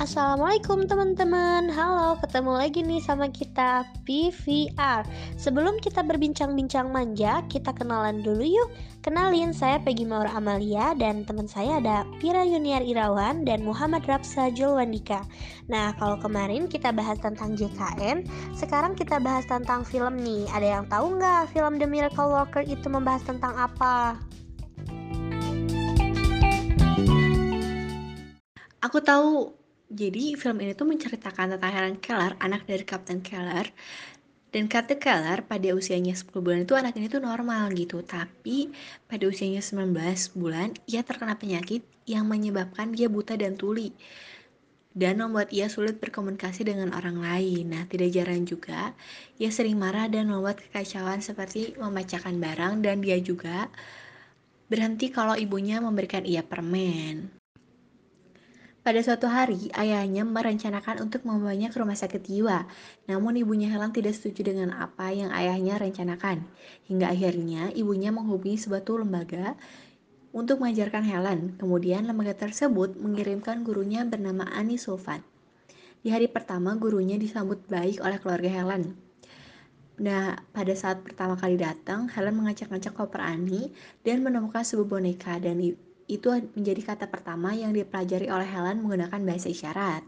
Assalamualaikum teman-teman. Halo, ketemu lagi nih sama kita PVR Sebelum kita berbincang-bincang manja, kita kenalan dulu yuk. Kenalin, saya Peggy Maura Amalia dan teman saya ada Pira Yuniar Irawan dan Muhammad Rapsa Julwandika. Nah, kalau kemarin kita bahas tentang JKN Sekarang kita bahas tentang film nih. Ada yang tahu nggak film The Miracle Worker itu membahas tentang apa? Aku tahu jadi film ini tuh menceritakan tentang Helen Keller, anak dari Kapten Keller. Dan Kapten Keller pada usianya 10 bulan itu anak ini tuh normal gitu. Tapi pada usianya 19 bulan, ia terkena penyakit yang menyebabkan dia buta dan tuli. Dan membuat ia sulit berkomunikasi dengan orang lain. Nah, tidak jarang juga ia sering marah dan membuat kekacauan seperti memecahkan barang dan dia juga berhenti kalau ibunya memberikan ia permen. Pada suatu hari, ayahnya merencanakan untuk membawanya ke rumah sakit jiwa. Namun ibunya Helen tidak setuju dengan apa yang ayahnya rencanakan. Hingga akhirnya ibunya menghubungi suatu lembaga untuk mengajarkan Helen. Kemudian lembaga tersebut mengirimkan gurunya bernama Annie Sulfan. Di hari pertama, gurunya disambut baik oleh keluarga Helen. Nah, pada saat pertama kali datang, Helen mengacak-ngacak koper Annie dan menemukan sebuah boneka dan itu menjadi kata pertama yang dipelajari oleh Helen menggunakan bahasa isyarat.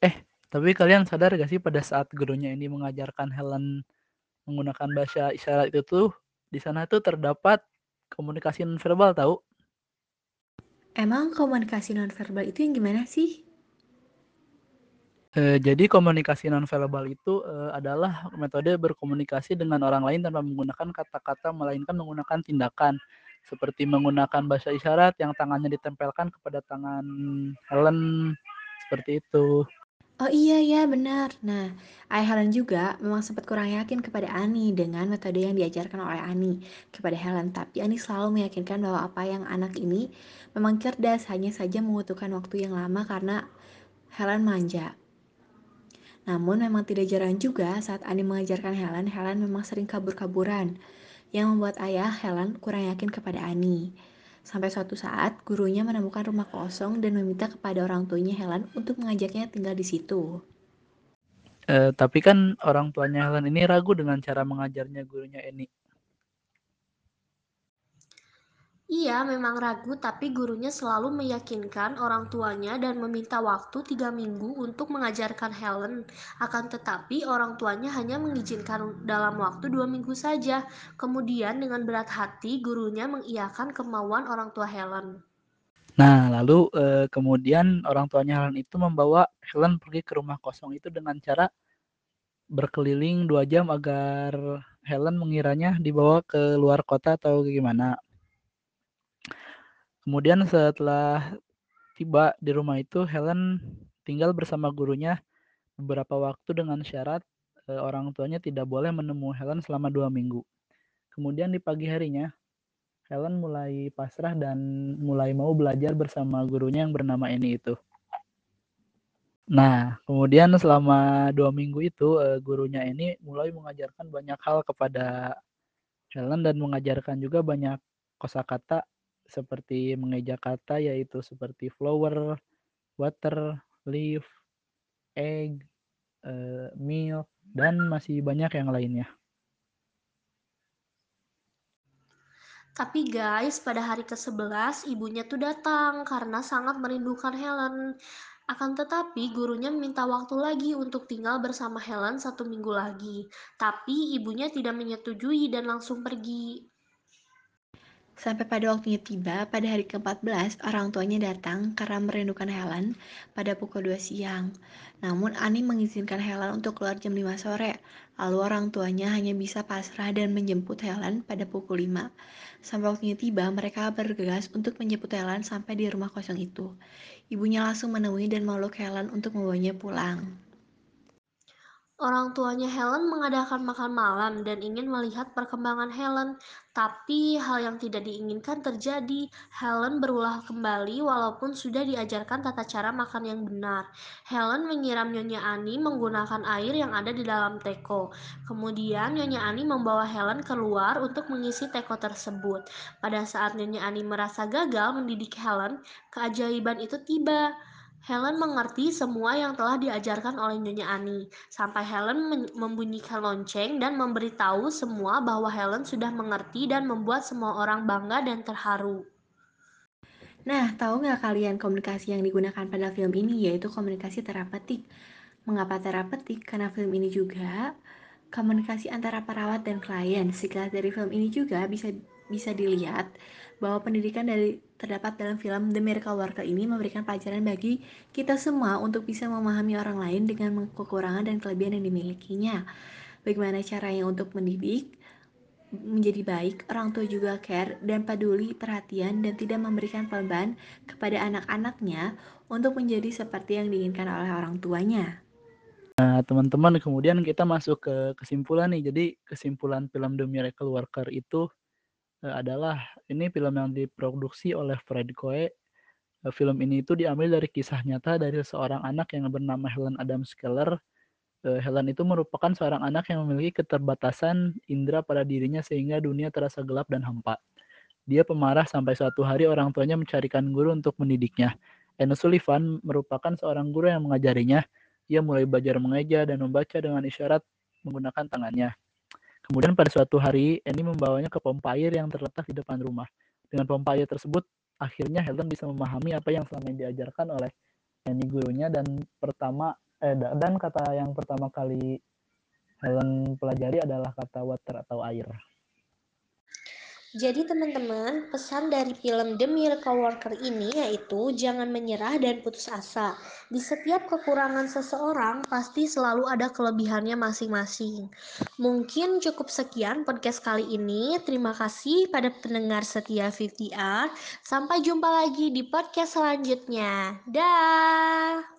Eh, tapi kalian sadar gak sih pada saat gurunya ini mengajarkan Helen menggunakan bahasa isyarat itu tuh di sana tuh terdapat komunikasi nonverbal tahu? Emang komunikasi nonverbal itu yang gimana sih? E, jadi komunikasi nonverbal itu e, adalah metode berkomunikasi dengan orang lain tanpa menggunakan kata-kata melainkan menggunakan tindakan seperti menggunakan bahasa isyarat yang tangannya ditempelkan kepada tangan Helen seperti itu. Oh iya ya benar. Nah, ayah Helen juga memang sempat kurang yakin kepada Ani dengan metode yang diajarkan oleh Ani kepada Helen. Tapi Ani selalu meyakinkan bahwa apa yang anak ini memang cerdas, hanya saja membutuhkan waktu yang lama karena Helen manja. Namun memang tidak jarang juga saat Ani mengajarkan Helen, Helen memang sering kabur-kaburan yang membuat ayah Helen kurang yakin kepada Ani. Sampai suatu saat, gurunya menemukan rumah kosong dan meminta kepada orang tuanya Helen untuk mengajaknya tinggal di situ. Eh, tapi kan orang tuanya Helen ini ragu dengan cara mengajarnya gurunya Eni. Ia memang ragu tapi gurunya selalu meyakinkan orang tuanya dan meminta waktu tiga minggu untuk mengajarkan Helen. Akan tetapi orang tuanya hanya mengizinkan dalam waktu dua minggu saja. Kemudian dengan berat hati gurunya mengiyakan kemauan orang tua Helen. Nah, lalu eh, kemudian orang tuanya Helen itu membawa Helen pergi ke rumah kosong itu dengan cara berkeliling dua jam agar Helen mengiranya dibawa ke luar kota atau gimana. Kemudian setelah tiba di rumah itu, Helen tinggal bersama gurunya beberapa waktu dengan syarat e, orang tuanya tidak boleh menemui Helen selama dua minggu. Kemudian di pagi harinya, Helen mulai pasrah dan mulai mau belajar bersama gurunya yang bernama Eni itu. Nah, kemudian selama dua minggu itu, e, gurunya ini mulai mengajarkan banyak hal kepada Helen dan mengajarkan juga banyak kosakata seperti mengeja kata yaitu seperti flower, water, leaf, egg, uh, milk, dan masih banyak yang lainnya. Tapi guys, pada hari ke-11 ibunya tuh datang karena sangat merindukan Helen. Akan tetapi gurunya meminta waktu lagi untuk tinggal bersama Helen satu minggu lagi. Tapi ibunya tidak menyetujui dan langsung pergi. Sampai pada waktunya tiba, pada hari ke-14, orang tuanya datang karena merindukan Helen pada pukul 2 siang. Namun Ani mengizinkan Helen untuk keluar jam 5 sore, lalu orang tuanya hanya bisa pasrah dan menjemput Helen pada pukul 5. Sampai waktunya tiba, mereka bergegas untuk menjemput Helen sampai di rumah kosong itu. Ibunya langsung menemui dan meluk Helen untuk membawanya pulang. Orang tuanya Helen mengadakan makan malam dan ingin melihat perkembangan Helen, tapi hal yang tidak diinginkan terjadi. Helen berulah kembali walaupun sudah diajarkan tata cara makan yang benar. Helen menyiram Nyonya Ani menggunakan air yang ada di dalam teko. Kemudian Nyonya Ani membawa Helen keluar untuk mengisi teko tersebut. Pada saat Nyonya Ani merasa gagal mendidik Helen, keajaiban itu tiba. Helen mengerti semua yang telah diajarkan oleh Nyonya Ani, sampai Helen membunyikan lonceng dan memberitahu semua bahwa Helen sudah mengerti dan membuat semua orang bangga dan terharu. Nah, tahu nggak kalian komunikasi yang digunakan pada film ini yaitu komunikasi terapeutik. Mengapa terapeutik? Karena film ini juga komunikasi antara perawat dan klien. Sekilas dari film ini juga bisa bisa dilihat bahwa pendidikan dari terdapat dalam film The Miracle Worker ini memberikan pelajaran bagi kita semua untuk bisa memahami orang lain dengan kekurangan dan kelebihan yang dimilikinya. Bagaimana caranya untuk mendidik menjadi baik, orang tua juga care dan peduli, perhatian, dan tidak memberikan beban kepada anak-anaknya untuk menjadi seperti yang diinginkan oleh orang tuanya. Nah, teman-teman, kemudian kita masuk ke kesimpulan nih. Jadi, kesimpulan film The Miracle Worker itu adalah ini film yang diproduksi oleh Fred Koe. Uh, film ini itu diambil dari kisah nyata dari seorang anak yang bernama Helen Adams Keller. Uh, Helen itu merupakan seorang anak yang memiliki keterbatasan indera pada dirinya sehingga dunia terasa gelap dan hampa. Dia pemarah sampai suatu hari orang tuanya mencarikan guru untuk mendidiknya. Anne Sullivan merupakan seorang guru yang mengajarinya ia mulai belajar mengeja dan membaca dengan isyarat menggunakan tangannya. Kemudian pada suatu hari, Annie membawanya ke pompa air yang terletak di depan rumah. Dengan pompa air tersebut, akhirnya Helen bisa memahami apa yang selama ini diajarkan oleh Annie gurunya dan pertama eh dan kata yang pertama kali Helen pelajari adalah kata water atau air. Jadi teman-teman, pesan dari film The Miracle Worker ini yaitu jangan menyerah dan putus asa. Di setiap kekurangan seseorang pasti selalu ada kelebihannya masing-masing. Mungkin cukup sekian podcast kali ini. Terima kasih pada pendengar setia 50R. Sampai jumpa lagi di podcast selanjutnya. Dah.